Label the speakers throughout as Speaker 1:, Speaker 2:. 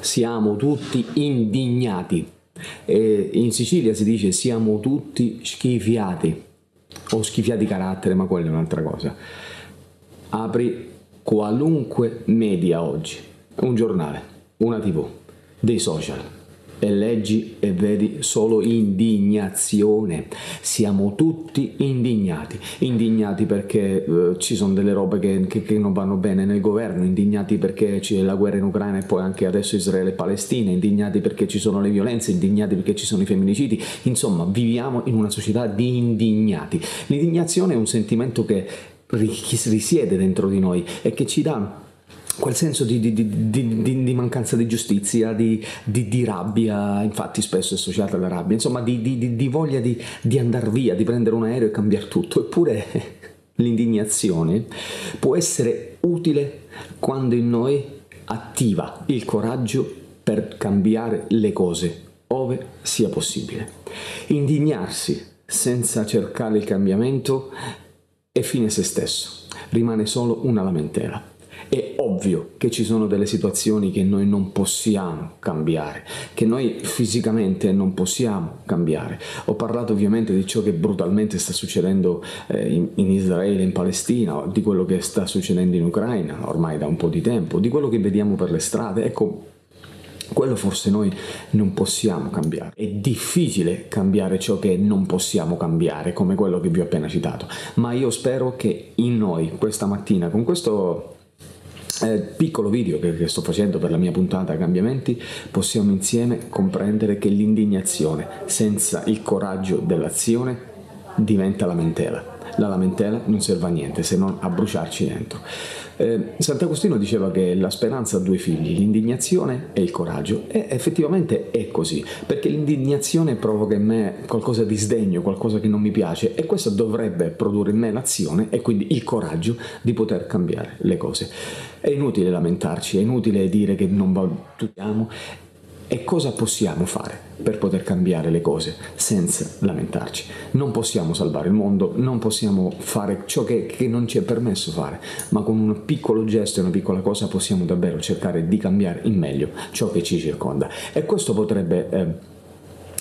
Speaker 1: siamo tutti indignati. E in Sicilia si dice siamo tutti schifiati o schifiati carattere, ma quella è un'altra cosa. Apri qualunque media oggi, un giornale, una tv, dei social e leggi e vedi solo indignazione. Siamo tutti indignati, indignati perché eh, ci sono delle robe che, che, che, non vanno bene nel governo, indignati perché c'è la guerra in Ucraina e poi anche adesso Israele e Palestina, indignati perché ci sono le violenze, indignati perché ci sono i femminicidi. Insomma, viviamo in una società di indignati. L'indignazione è un sentimento che risiede dentro di noi e che ci dà quel senso di, di, di, di, mancanza di giustizia, di, rabbia, infatti spesso è associata alla rabbia, insomma di, voglia di, andare via, di prendere un aereo e cambiare tutto. Eppure l'indignazione può essere utile quando in noi attiva il coraggio per cambiare le cose, ove sia possibile. Indignarsi senza cercare il cambiamento è fine a se stesso, rimane solo una lamentela. È ovvio che ci sono delle situazioni che noi non possiamo cambiare, che noi fisicamente non possiamo cambiare. Ho parlato ovviamente di ciò che brutalmente sta succedendo eh, in, in Israele, in Palestina, di quello che sta succedendo in Ucraina ormai da un po' di tempo, di quello che vediamo per le strade. Ecco, quello forse noi non possiamo cambiare. È difficile cambiare ciò che non possiamo cambiare, come quello che vi ho appena citato, ma io spero che in noi questa mattina, con questo eh, piccolo video che, che, sto facendo per la mia puntata Cambiamenti, possiamo insieme comprendere che l'indignazione senza il coraggio dell'azione diventa lamentela. La lamentela non serve a niente se non a bruciarci dentro. Eh, Sant'Agostino diceva che la speranza ha due figli, l'indignazione e il coraggio, e effettivamente è così, perché l'indignazione provoca in me qualcosa di sdegno, qualcosa che non mi piace, e questo dovrebbe produrre in me l'azione e quindi il coraggio di poter cambiare le cose. È inutile lamentarci, è inutile dire che non valutiamo, e cosa possiamo fare per poter cambiare le cose senza lamentarci? Non possiamo salvare il mondo, non possiamo fare ciò che, che non ci è permesso fare, ma con un piccolo gesto e una piccola cosa possiamo davvero cercare di cambiare in meglio ciò che ci circonda. E questo potrebbe... Eh,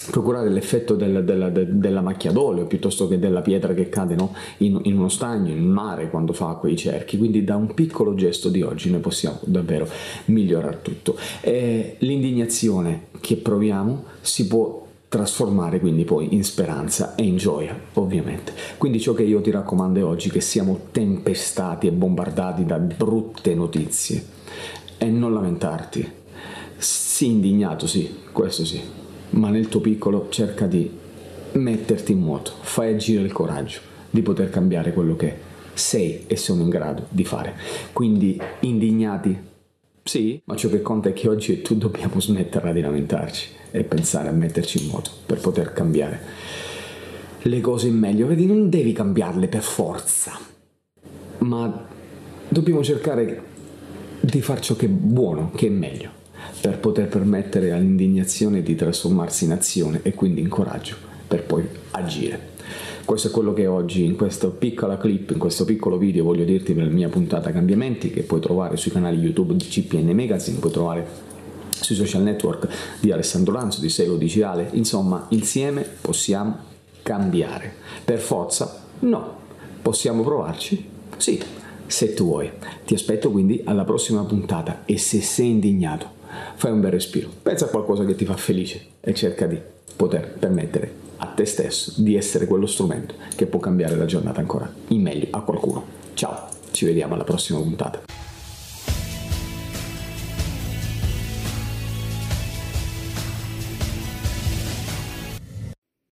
Speaker 1: procurare l'effetto del, della, della, macchia d'olio piuttosto che della pietra che cade no? in, in, uno stagno, in mare quando fa quei cerchi. Quindi da un piccolo gesto di oggi noi possiamo davvero migliorare tutto. E l'indignazione che proviamo si può trasformare quindi poi in speranza e in gioia, ovviamente. Quindi ciò che io ti raccomando oggi che siamo tempestati e bombardati da brutte notizie e non lamentarti. Sii indignato, sì, questo sì, ma nel tuo piccolo cerca di metterti in moto, fai agire il coraggio di poter cambiare quello che sei e sono in grado di fare. Quindi indignati, sì, ma ciò che conta è che oggi tu dobbiamo smetterla di lamentarci e pensare a metterci in moto per poter cambiare le cose in meglio. Vedi, non devi cambiarle per forza, ma dobbiamo cercare di fare ciò che è buono, che è meglio per poter permettere all'indignazione di trasformarsi in azione e quindi in coraggio per poi agire. Questo è quello che oggi in questa piccola clip, in questo piccolo video voglio dirti per la mia puntata cambiamenti che puoi trovare sui canali YouTube di CPN Magazine, puoi trovare sui social network di Alessandro Lanzo, di Sego Digitale, insomma insieme possiamo cambiare. Per forza? No. Possiamo provarci? Sì, se tu vuoi. Ti aspetto quindi alla prossima puntata e se sei indignato fai un bel respiro, pensa a qualcosa che ti fa felice e cerca di poter permettere a te stesso di essere quello strumento che può cambiare la giornata ancora in meglio a qualcuno. Ciao, ci vediamo alla prossima puntata.